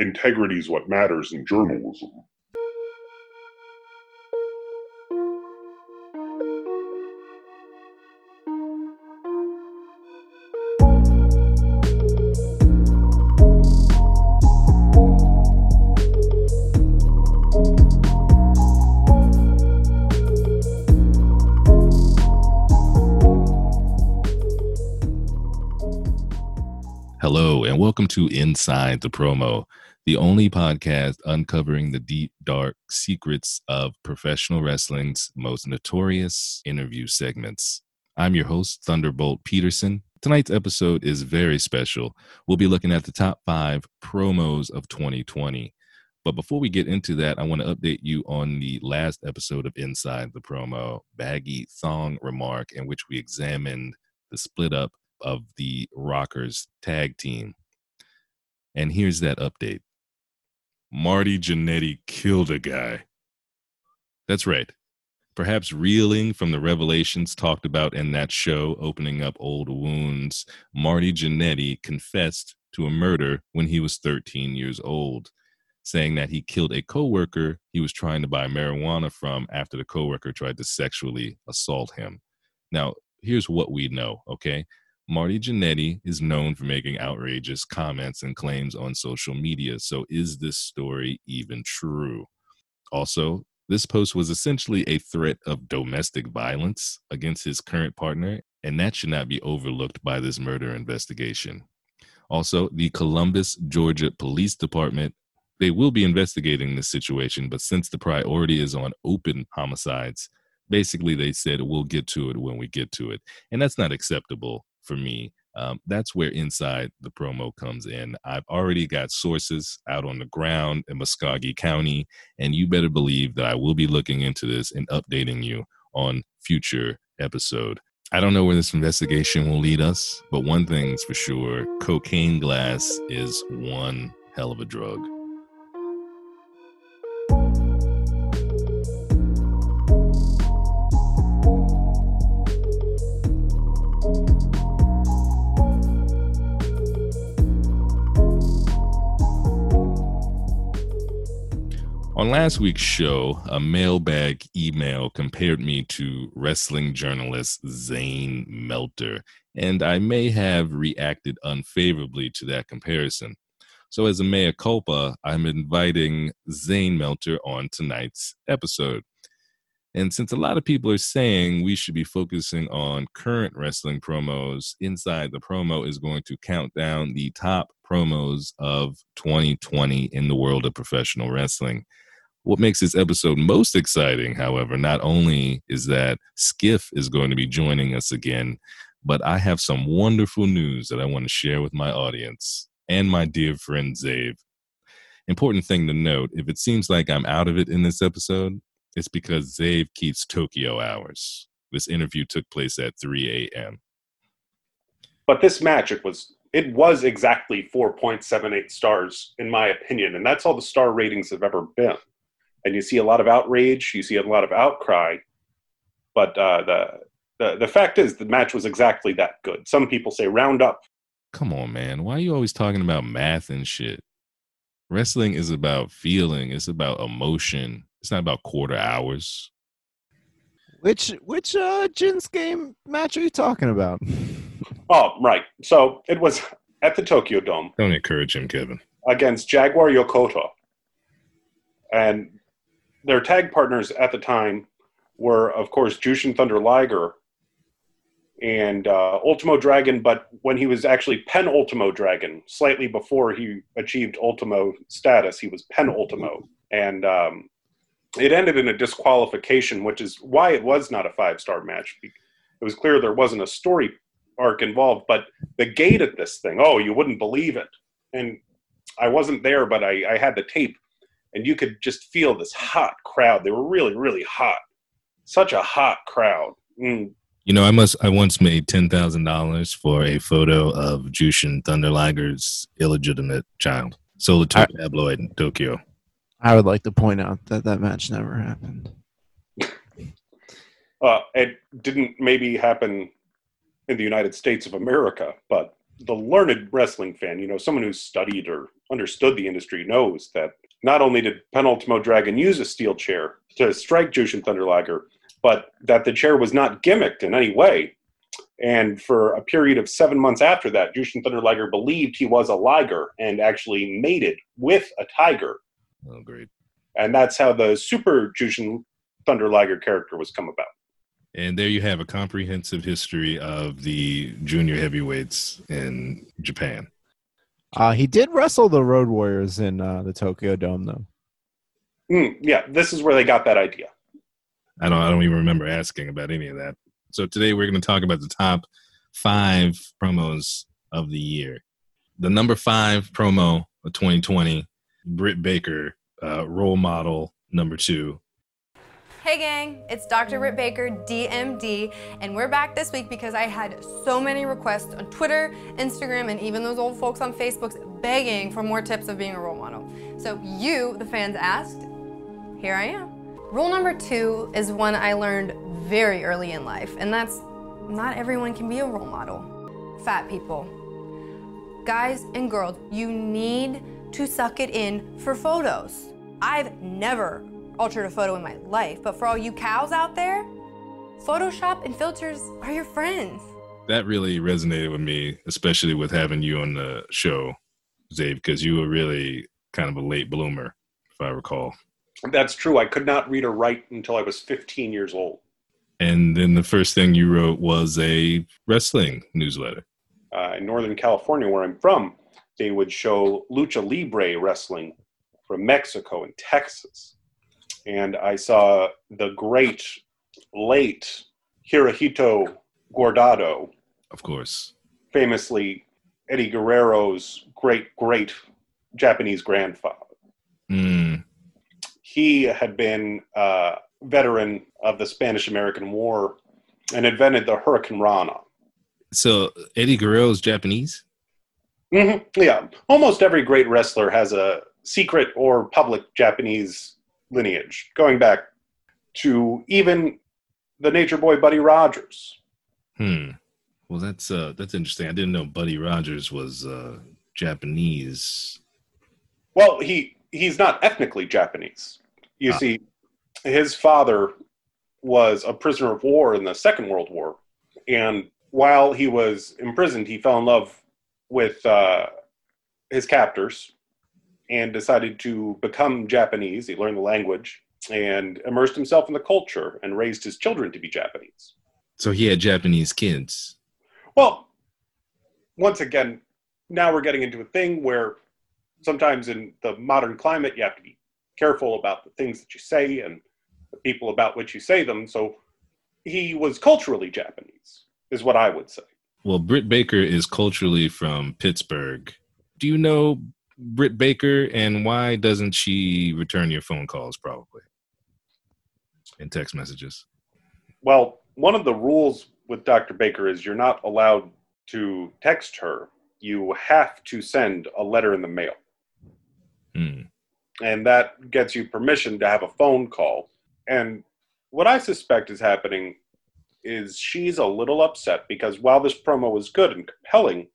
integrity is what matters in journalism. Hello, and welcome to Inside the Promo, the only podcast uncovering the deep, dark secrets of professional wrestling's most notorious interview segments. I'm your host, Thunderbolt Peterson. Tonight's episode is very special. We'll be looking at the top five promos of 2020. But before we get into that, I want to update you on the last episode of Inside the Promo, Baggy Thong Remark, in which we examined the split up of the Rockers tag team. And here's that update Marty Jannetty killed a guy. That's right. Perhaps reeling from the revelations talked about in that show, opening up old wounds, Marty Jannetty confessed to a murder when he was 13 years old, saying that he killed a coworker he was trying to buy marijuana from after the coworker tried to sexually assault him. Now, here's what we know, okay? Marty Jannetty is known for making outrageous comments and claims on social media. So, is this story even true? Also, this post was essentially a threat of domestic violence against his current partner, and that should not be overlooked by this murder investigation. Also, the Columbus, Georgia Police Department they will be investigating this situation, but since the priority is on open homicides, basically they said we'll get to it when we get to it. And that's not acceptable for me. Um, that's where inside the promo comes in. I've already got sources out on the ground in Muscogee County, and you better believe that I will be looking into this and updating you on future episode. I don't know where this investigation will lead us, but one thing's for sure cocaine glass is one hell of a drug. On last week's show, a mailbag email compared me to wrestling journalist Zane Melter, and I may have reacted unfavorably to that comparison. So, as a mea culpa, I'm inviting Zane Melter on tonight's episode. And since a lot of people are saying we should be focusing on current wrestling promos, Inside the Promo is going to count down the top promos of 2020 in the world of professional wrestling. What makes this episode most exciting, however, not only is that Skiff is going to be joining us again, but I have some wonderful news that I want to share with my audience and my dear friend Zave. Important thing to note if it seems like I'm out of it in this episode, it's because Zave keeps Tokyo hours. This interview took place at 3 a.m. But this it was it was exactly 4.78 stars in my opinion, and that's all the star ratings have ever been and you see a lot of outrage, you see a lot of outcry. But uh, the, the the fact is, the match was exactly that good. Some people say round up. Come on, man. Why are you always talking about math and shit? Wrestling is about feeling. It's about emotion. It's not about quarter hours. Which which uh Jinsuke match are you talking about? Oh, right. So it was at the Tokyo Dome. Don't encourage him, Kevin. Against Jaguar Yokota. And their tag partners at the time were, of course, Jushin Thunder Liger and uh, Ultimo Dragon, but when he was actually Pen Ultimo Dragon, slightly before he achieved Ultimo status, he was Pen Ultimo. And um, it ended in a disqualification, which is why it was not a five star match. It was clear there wasn't a story arc involved, but the gate at this thing, oh, you wouldn't believe it. And I wasn't there, but I, I had the tape and you could just feel this hot crowd. They were really, really hot. Such a hot crowd. Mm. You know, I must. I once made ten thousand dollars for a photo of Jushin Thunder Liger's illegitimate child. Sold it to tabloid in Tokyo. I would like to point out that that match never happened. uh, it didn't maybe happen in the United States of America, but the learned wrestling fan, you know, someone who's studied or understood the industry knows that not only did Penultimo Dragon use a steel chair to strike Jushin Thunder Liger, but that the chair was not gimmicked in any way. And for a period of seven months after that, Jushin Thunder Liger believed he was a liger and actually mated with a tiger. Oh, great. And that's how the Super Jushin Thunder Liger character was come about. And there you have a comprehensive history of the junior heavyweights in Japan. Uh, he did wrestle the Road Warriors in uh, the Tokyo Dome, though. Mm, yeah, this is where they got that idea. I don't. I don't even remember asking about any of that. So today we're going to talk about the top five promos of the year. The number five promo of 2020, Britt Baker, uh, role model number two. Hey gang, it's Dr. Britt Baker, DMD, and we're back this week because I had so many requests on Twitter, Instagram, and even those old folks on Facebook begging for more tips of being a role model. So you, the fans, asked, here I am. Rule number two is one I learned very early in life, and that's not everyone can be a role model. Fat people. Guys and girls, you need to suck it in for photos. I've never altered a photo in my life, but for all you cows out there, Photoshop and filters are your friends. That really resonated with me, especially with having you on the show, Zave, because you were really kind of a late bloomer, if I recall. That's true. I could not read or write until I was 15 years old. And then the first thing you wrote was a wrestling newsletter. Uh, in Northern California, where I'm from, they would show lucha libre wrestling from Mexico and Texas. And I saw the great late Hirohito Guardado, Of course. famously Eddie Guerrero's great great Japanese grandfather. Mm, he had been a veteran of the Spanish American War and invented the Hurricane Rana. so Eddie Guerrero's Japanese? hmm Yeah, almost every great wrestler has a secret or public Japanese lineage, going back to even the Nature Boy Buddy Rogers. Hmm. Well, that's uh, that's interesting. I didn't know Buddy Rogers was uh, Japanese. Well, he he's not ethnically Japanese. You Ah. see, his father was a prisoner of war in the Second World War, and while he was imprisoned, he fell in love with uh, his captors and decided to become Japanese. He learned the language and immersed himself in the culture and raised his children to be Japanese. So he had Japanese kids. Well, once again, now we're getting into a thing where sometimes in the modern climate, you have to be careful about the things that you say and the people about which you say them. So he was culturally Japanese, is what I would say. Well, Britt Baker is culturally from Pittsburgh. Do you know Britt Baker and why doesn't she return your phone calls probably and text messages? Well, one of the rules with Dr. Baker is you're not allowed to text her. You have to send a letter in the mail. Hmm. and that gets you permission to have a phone call. And what I suspect is happening is she's a little upset because while this promo was good and compelling,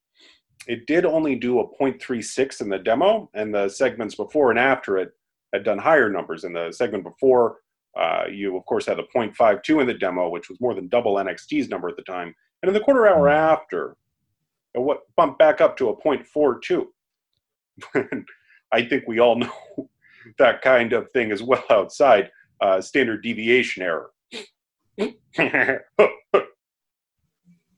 it did only do a 0.36 in the demo, and the segments before and after it had done higher numbers. In the segment before, uh, you of course had a 0.52 in the demo, which was more than double NXT's number at the time, and in the quarter hour after, it wa- bumped back up to a 0.42. I think we all know that kind of thing is well outside uh, standard deviation error.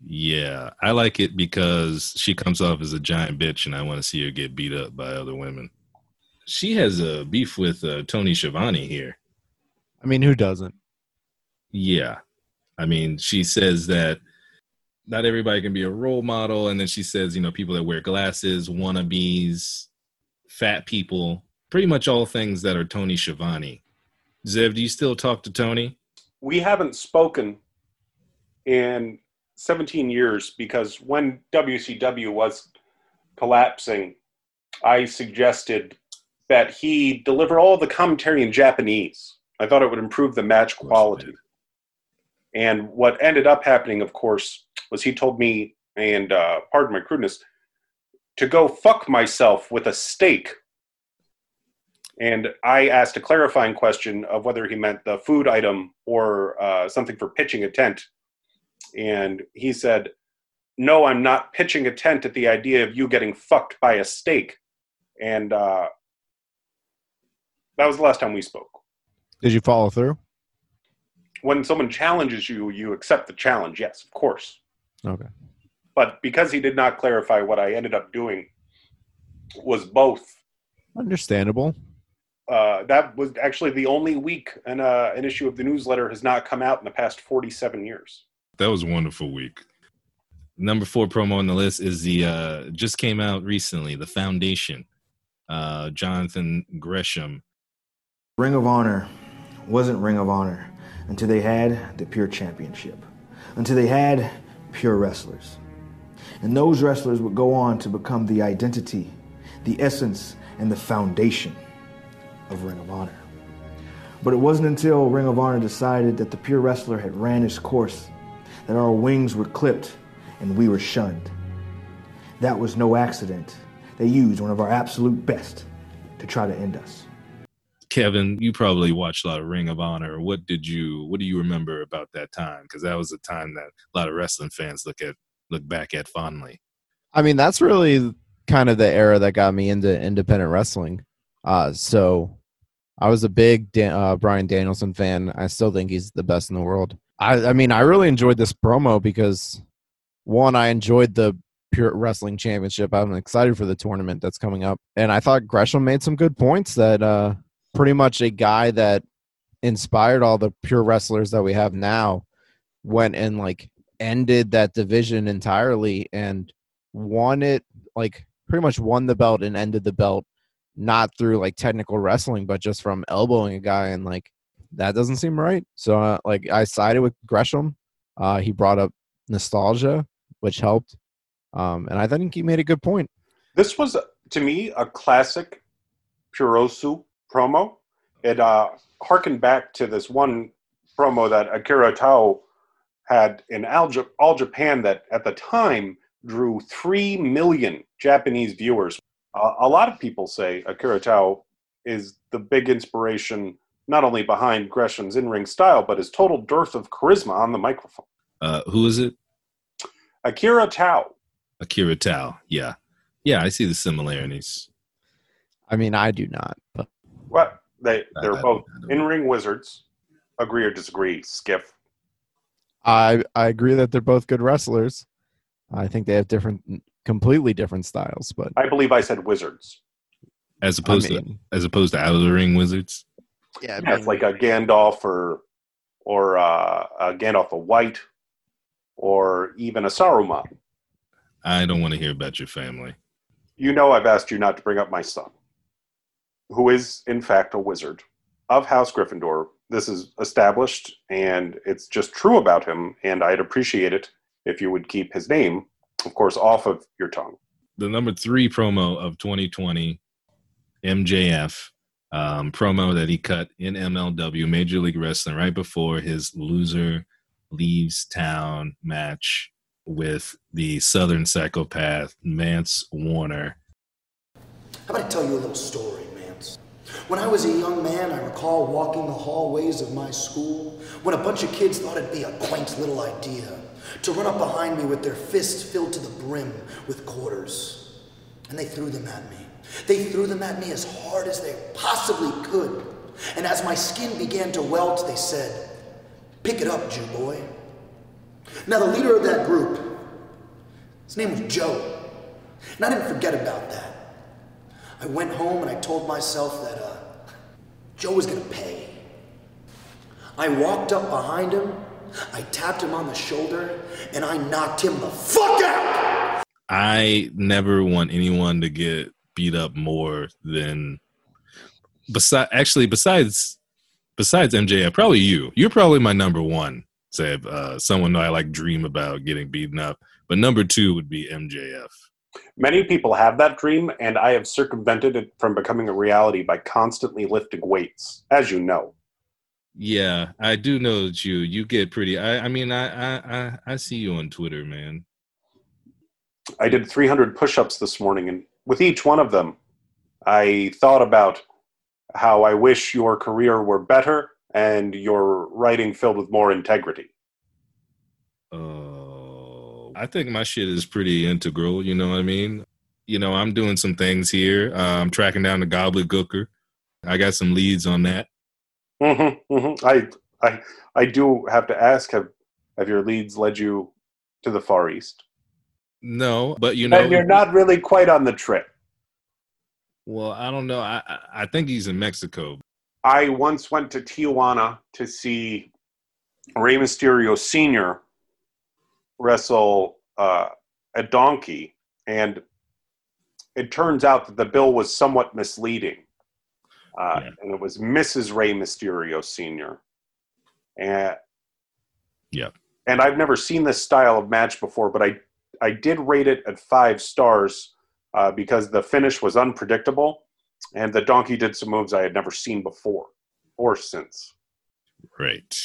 Yeah, I like it because she comes off as a giant bitch, and I want to see her get beat up by other women. She has a beef with uh, Tony Schiavone here. I mean, who doesn't? Yeah, I mean, she says that not everybody can be a role model, and then she says, you know, people that wear glasses, wannabes, fat people, pretty much all things that are Tony Schiavone. Zev, do you still talk to Tony? we haven't spoken in 17 years because when WCW was collapsing, I suggested that he deliver all the commentary in Japanese. I thought it would improve the match quality. And what ended up happening, of course, was he told me, and uh, pardon my crudeness, to go fuck myself with a steak. And I asked a clarifying question of whether he meant the food item or uh, something for pitching a tent. And he said, No, I'm not pitching a tent at the idea of you getting fucked by a steak. And uh, that was the last time we spoke. Did you follow through? When someone challenges you, you accept the challenge. Yes, of course. Okay. But because he did not clarify what I ended up doing was both Understandable. uh, that was actually the only week an, uh, an issue of the newsletter has not come out in the past 47 years. That was a wonderful week. Number four promo on the list is the uh just came out recently, the Foundation. Uh Jonathan Gresham. Ring of Honor wasn't Ring of Honor until they had the Pure Championship, until they had pure wrestlers. And those wrestlers would go on to become the identity, the essence, and the foundation of Ring of Honor. But it wasn't until Ring of Honor decided that the pure wrestler had ran its course, that our wings were clipped and we were shunned. That was no accident. They used one of our absolute best to try to end us. Kevin, you probably watched a lot of Ring of Honor. What did you what do you remember about that time? Because that was a time that a lot of wrestling fans look at look back at fondly. I mean, that's really kind of the era that got me into independent wrestling. Uh, so I was a big Dan- uh, Bryan Danielson fan. I still think he's the best in the world. I, I mean, I really enjoyed this promo because one, I enjoyed the Pure Wrestling Championship. I'm excited for the tournament that's coming up, and I thought Gresham made some good points. That uh, pretty much a guy that inspired all the pure wrestlers that we have now went and like ended that division entirely and won it like pretty much won the belt and ended the belt not through like technical wrestling but just from elbowing a guy and like that doesn't seem right so uh, like i sided with gresham uh he brought up nostalgia which helped um and i think he made a good point This was, to me, a classic Purosu promo. It uh, harkened back to this one promo that Akira Tao had in All, Ja- All Japan that at the time drew 3 million Japanese viewers. Uh, a lot of people say Akira Tao is the big inspiration not only behind Gresham's in ring style, but his total dearth of charisma on the microphone. Uh who is it? Akira Tao. Akira Tao. Yeah. Yeah, I see the similarities. i mean i do not but What? They, they're I both don't- I don't- in ring wizards. Agree or disagree, Skiff? i i agree that they're both good wrestlers i think they have different completely different styles but I believe I said wizards. As I opposed to as opposed to out of the ring wizards. Yeah, Yeah, it's like a Gandalf or or uh, a Gandalf the White, or even a Saruman. I don't want to hear about your family. You know, I've asked you not to bring up my son, who is in fact a wizard of House Gryffindor. This is established, and it's just true about him. And I'd appreciate it if you would keep his name, of course, off of your tongue. the number three promo of 2020, MJF um, promo that he cut in MLW Major League Wrestling right before his loser leaves town match with the Southern psychopath Mance Warner. How about I tell you a little story, Mance? When I was a young man, I recall walking the hallways of my school when a bunch of kids thought it'd be a quaint little idea to run up behind me with their fists filled to the brim with quarters. And they threw them at me. They threw them at me as hard as they possibly could. And as my skin began to welt, they said, Pick it up, Jew boy. Now, the leader of that group, his name was Joe. And I didn't forget about that. I went home and I told myself that uh, Joe was gonna pay. I walked up behind him, I tapped him on the shoulder, and I knocked him the fuck out! I never want anyone to get beat up more than besides actually besides besides MJF, probably you. You're probably my number one. Say uh, someone I like dream about getting beaten up, but number two would be MJF. Many people have that dream, and I have circumvented it from becoming a reality by constantly lifting weights, as you know. Yeah, I do know that you you get pretty. I I mean I I I, I see you on Twitter, man. I did 300 push-ups this morning, and with each one of them, I thought about how I wish your career were better and your writing filled with more integrity. Uh, I think my shit is pretty integral. You know what I mean? You know, I'm doing some things here. Uh, I'm tracking down the gobbledygooker. I got some leads on that. Mm-hmm, mm-hmm. I, I, I do have to ask: Have have your leads led you to the Far East? No, but you know, and you're not really quite on the trip. Well, I don't know. I I- think he's in Mexico. I once went to Tijuana to see Rey Mysterio Sr. wrestle uh, a donkey, and it turns out that the bill was somewhat misleading. Uh, Yeah. And it was Mrs. Rey Mysterio Sr. And yeah. and I've never seen this style of match before, but I I did rate it at five stars uh, because the finish was unpredictable, and the donkey did some moves I had never seen before or since. Right.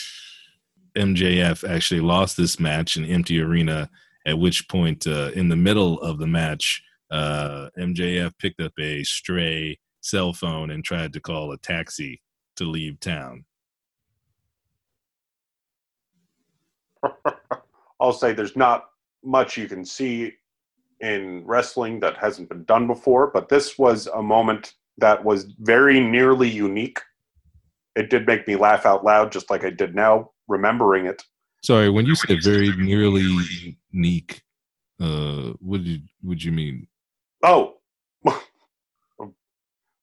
MJF actually lost this match in empty arena. At which point, uh, in the middle of the match, uh, MJF picked up a stray cell phone and tried to call a taxi to leave town. I'll say there's not much you can see in wrestling that hasn't been done before, but this was a moment that was very nearly unique. It did make me laugh out loud, just like I did now, remembering it. Sorry, when you said very nearly unique, uh, what did would you mean? Oh,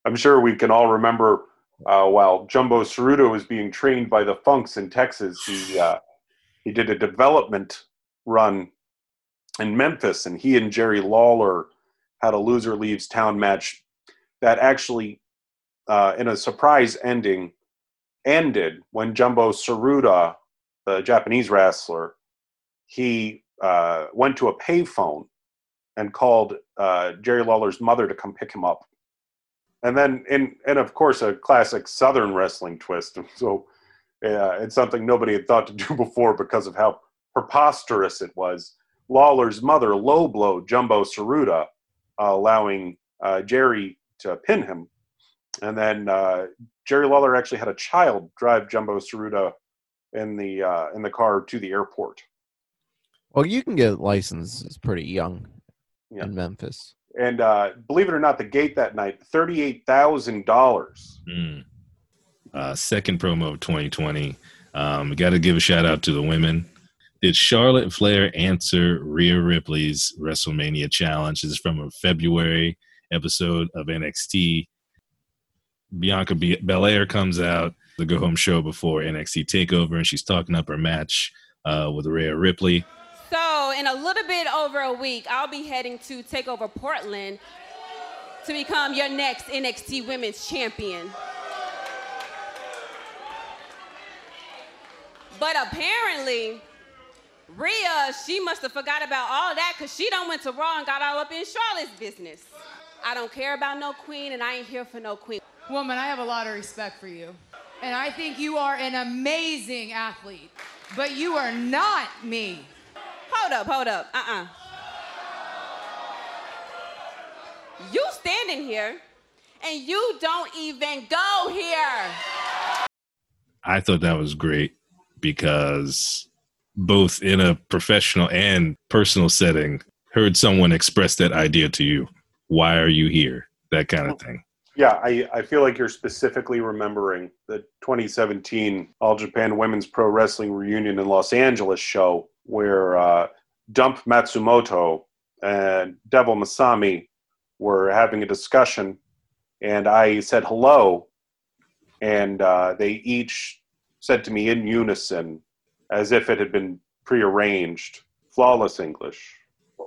I'm sure we can all remember uh, while Jumbo Tsuruta was being trained by the Funks in Texas, he uh, he did a development run in Memphis, and he and Jerry Lawler had a loser leaves town match that actually, uh, in a surprise ending, ended when Jumbo Tsuruta, the Japanese wrestler, he uh, went to a payphone and called uh, Jerry Lawler's mother to come pick him up. And then, in and of course, a classic Southern wrestling twist. So it's something nobody had thought to do before because of how preposterous it was. Lawler's mother low blow Jumbo Tsuruta, uh, allowing uh, Jerry to pin him. And then uh, Jerry Lawler actually had a child drive Jumbo Tsuruta in the uh, in the car to the airport. Well, you can get licenses pretty young Yeah. in Memphis. And uh, believe it or not, the gate that night thirty-eight thousand dollars. Mm. Uh, second promo of 2020. Um, Got to give a shout out to the women. Did Charlotte Flair answer Rhea Ripley's WrestleMania challenge? This is from a February episode of NXT. Bianca B- Belair comes out the go home show before NXT Takeover, and she's talking up her match uh, with Rhea Ripley. So, in a little bit over a week, I'll be heading to take over Portland to become your next NXT Women's Champion. But apparently, Rhea, she must have forgot about all that because she done went to Raw and got all up in Charlotte's business. I don't care about no queen, and I ain't here for no queen. Woman, I have a lot of respect for you. And I think you are an amazing athlete. But you are not me. Hold up, hold up. Uh-uh. You standing here and you don't even go here. I thought that was great because both in a professional and personal setting, heard someone express that idea to you. Why are you here? That kind of thing. Yeah, I, I feel like you're specifically remembering the 2017 All Japan Women's Pro Wrestling Reunion in Los Angeles show where uh, Dump Matsumoto and Devil Masami were having a discussion, and I said hello, and uh, they each said to me in unison, as if it had been prearranged, flawless English,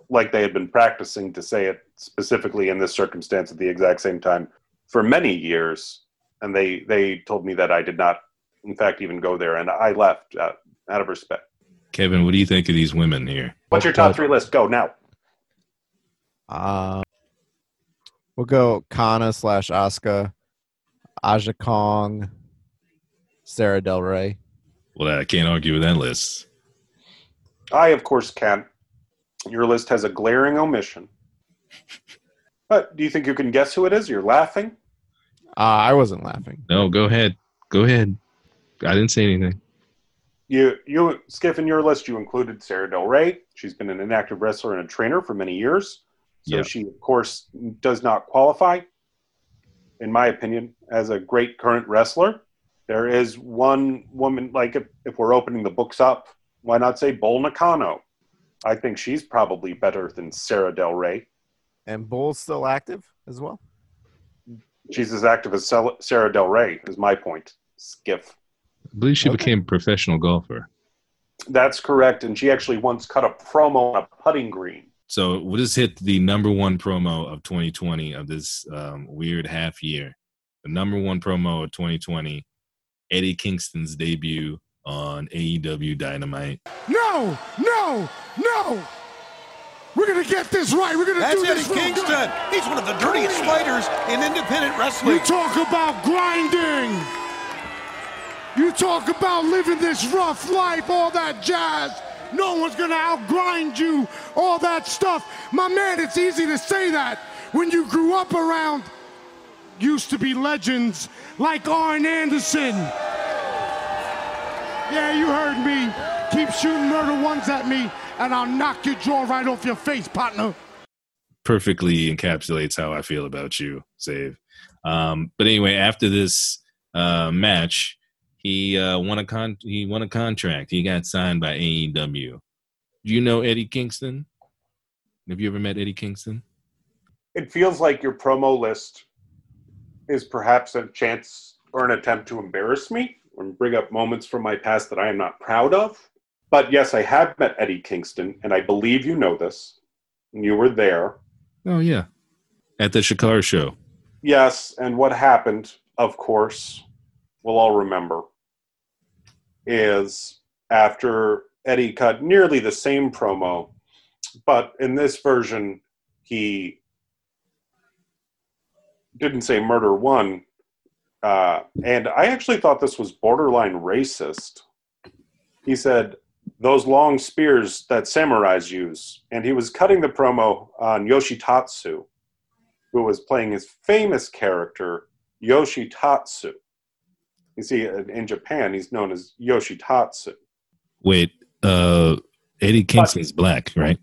like they had been practicing to say it specifically in this circumstance at the exact same time for many years, and they they told me that I did not, in fact, even go there, and I left uh, out of respect. Kevin, what do you think of these women here? What's your top three list? Go now. Uh, we'll go Kana slash Asuka, Aja Kong, Sarah Del Rey. Well, I can't argue with that list. I, of course, can. Your list has a glaring omission. But do you think you can guess who it is? You're laughing. Uh, I wasn't laughing. No, go ahead. Go ahead. I didn't say anything. You, you, Skiff, in your list, you included Sarah Del Rey. She's been an inactive wrestler and a trainer for many years. So Yeah. she, of course, does not qualify, in my opinion, as a great current wrestler. There is one woman, like if, if we're opening the books up, why not say Bull Nakano? I think she's probably better than Sarah Del Rey. And Bull's still active as well. She's as active as Sarah Del Rey, is my point. Skiff. I believe she Okay. became a professional golfer. That's correct. And she actually once cut a promo on a putting green. So we'll just hit the number one promo of 2020 of this um, weird half year. The number one promo of 2020, Eddie Kingston's debut on AEW Dynamite. No, no, no. We're gonna get this right. We're gonna That's do Eddie this real Kingston. good. He's one of the dirtiest fighters in independent wrestling. You talk about grinding. You talk about living this rough life, all that jazz. No one's gonna outgrind you, all that stuff. My man, it's easy to say that when you grew up around used to be legends like Arn Anderson. Yeah, you heard me. Keep shooting murder ones at me, and I'll knock your jaw right off your face, partner. Perfectly encapsulates how I feel about you, Save. Um, but anyway, after this uh, match, he uh, won a con- he won a contract. He got signed by AEW. Do you know Eddie Kingston? Have you ever met Eddie Kingston? It feels like your promo list is perhaps a chance or an attempt to embarrass me and bring up moments from my past that I am not proud of. But yes, I have met Eddie Kingston, and I believe you know this. And you were there. Oh yeah, at the Shakar show. Yes, and what happened, of course, we'll all remember, is after Eddie cut nearly the same promo, but in this version, he didn't say murder one. Uh, and I actually thought this was borderline racist. He said, those long spears that samurais use. And he was cutting the promo on Yoshitatsu, who was playing his famous character, Yoshitatsu. You see, in Japan, he's known as Yoshitatsu. Wait, uh, Eddie Kingston's black, right?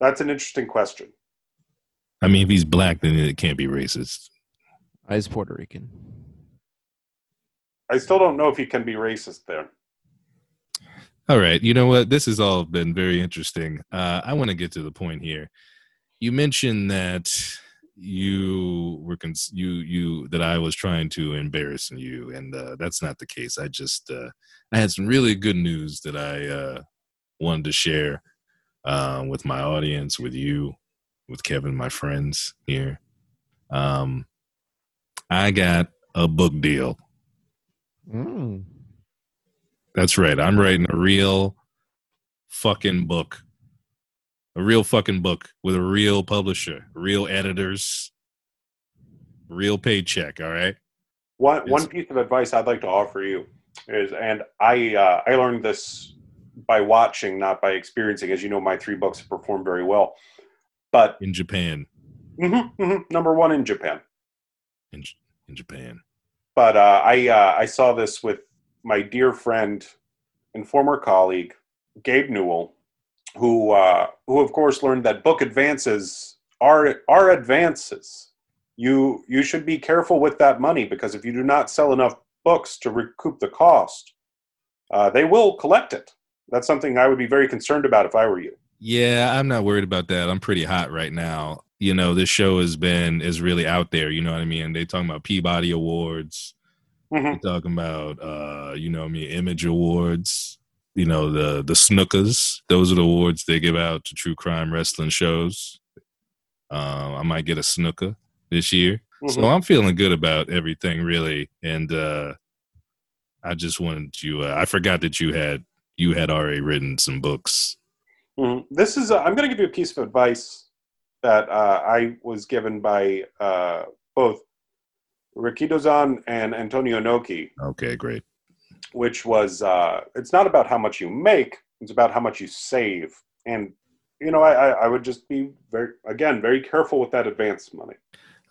That's an interesting question. I mean, if he's black, then it can't be racist. He's Puerto Rican. I still don't know if he can be racist there. All right, you know what? This has all been very interesting. Uh, I want to get to the point here. You mentioned that you were cons- you you that I was trying to embarrass you, and uh, that's not the case. I just uh, I had some really good news that I uh, wanted to share uh, with my audience, with you, with Kevin, my friends here. Um, I got a book deal. Mm. That's right. I'm writing a real fucking book. A real fucking book with a real publisher, real editors, real paycheck, all right? One Yes. one piece of advice I'd like to offer you is, and I uh, I learned this by watching, not by experiencing. As you know, my three books have performed very well. But In Japan. mhm, mhm, number one in Japan. In, in Japan. But uh, I uh, I saw this with my dear friend and former colleague Gabe Newell, who uh, who of course learned that book advances are are advances. You you should be careful with that money because if you do not sell enough books to recoup the cost, uh, they will collect it. That's something I would be very concerned about if I were you. Yeah, I'm not worried about that. I'm pretty hot right now. You know, this show has been is really out there, you know what I mean? They talking about Peabody Awards. Mhm. They're talking about uh, you know I mean, Image Awards. You know, the the snookers. Those are the awards they give out to true crime wrestling shows. Um, I might get a snooker this year. So Mhm. I'm feeling good about everything really. And uh I just wanted to uh, I forgot that you had you had already written some books. Mhm. This is. i I'm going to give you a piece of advice that uh, I was given by uh, both Rikidozan and Antonio Inoki, Okay, great. which was uh, it's not about how much you make, It's about how much you save. And, you know, I, I, I would just be very, again, very careful with that advance money.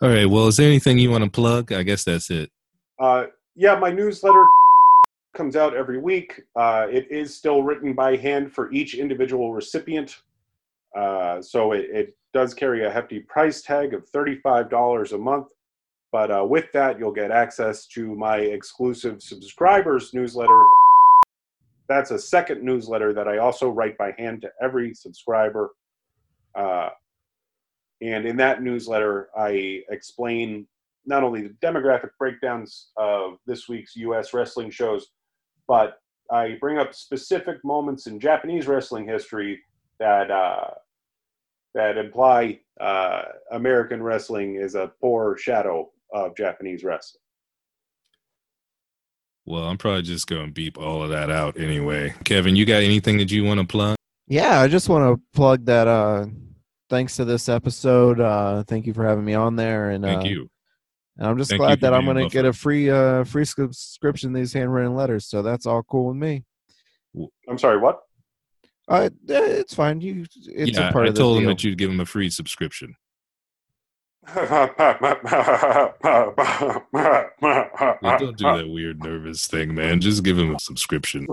All right. Well, is there anything you want to plug? I guess that's it. Uh, yeah, my newsletter comes out every week. Uh, it is still written by hand for each individual recipient. Uh, so it, it does carry a hefty price tag of $35 a month. But uh, with that, you'll get access to my exclusive subscribers newsletter. That's a second newsletter that I also write by hand to every subscriber. Uh, and in that newsletter, I explain not only the demographic breakdowns of this week's US wrestling shows, but I bring up specific moments in Japanese wrestling history that uh, that imply uh, American wrestling is a poor shadow of Japanese wrestling. Well, I'm probably just going to beep all of that out anyway. Kevin, you got anything that you want to plug? Yeah, I just want to plug that. Uh, thanks to this episode. Uh, thank you for having me on there. And Thank uh, you. And I'm just Thank glad that I'm going to get a free uh free subscription to these handwritten letters. So that's all cool with me. I'm sorry, what? Uh, it's fine. You, it's yeah, a part I of the told him that you'd give him a free subscription. Yeah, don't do that weird nervous thing, man. Just give him a subscription.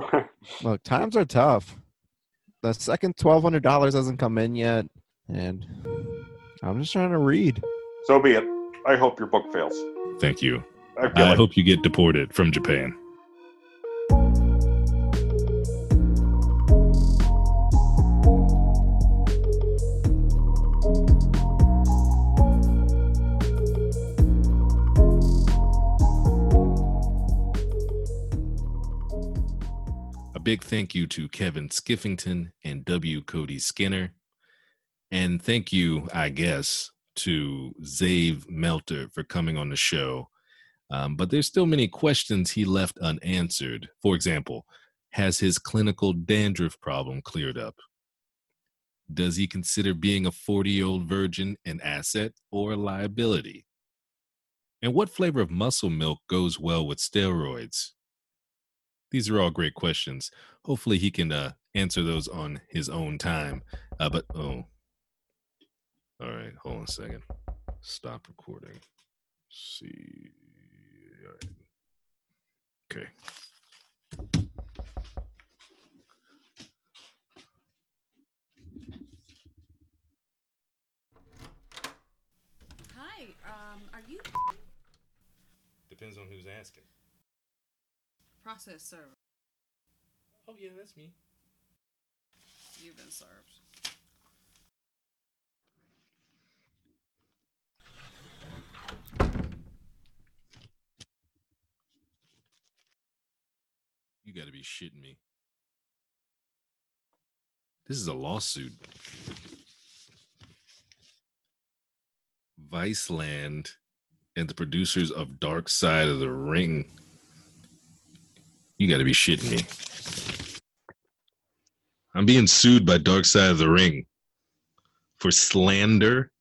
Look, times are tough. The second twelve hundred dollars hasn't come in yet, and I'm just trying to read. So be it. I hope your book fails. Thank you. I I like hope you get deported from Japan. A big thank you to Kevin Skiffington and W. Cody Skinner. And thank you, I guess, to Zave Melter for coming on the show. Um, but there's still many questions he left unanswered. For example, has his clinical dandruff problem cleared up? Does he consider being a 40 year old virgin an asset or a liability? And what flavor of muscle milk goes well with steroids? These are all great questions. Hopefully, he can uh, answer those on his own time. Uh, but, oh, all right, hold on a second. Stop recording. see. All right. Okay. Hi, um, are you Depends on who's asking. process server? Oh, yeah, that's me. You've been served. You got to be shitting me. This is a lawsuit. Viceland and the producers of Dark Side of the Ring. You got to be shitting me. I'm being sued by Dark Side of the Ring for slander.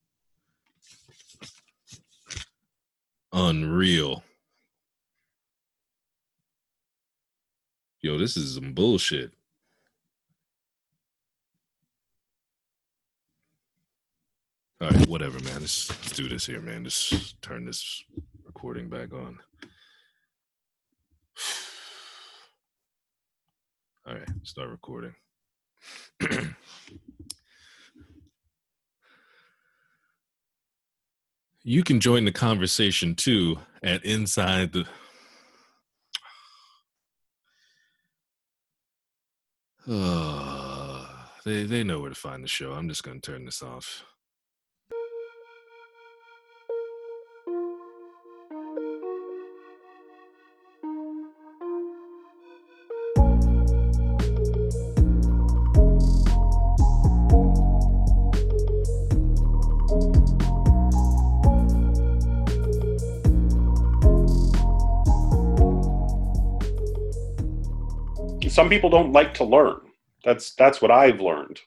Unreal. Yo, this is some bullshit. All right, whatever, man. Let's, let's do this here, man. Just turn this recording back on. All right, start recording. you can join the conversation too at Inside the they they know where to find the show. I'm just gonna turn this off. Some people don't like to learn. That's that's what I've learned.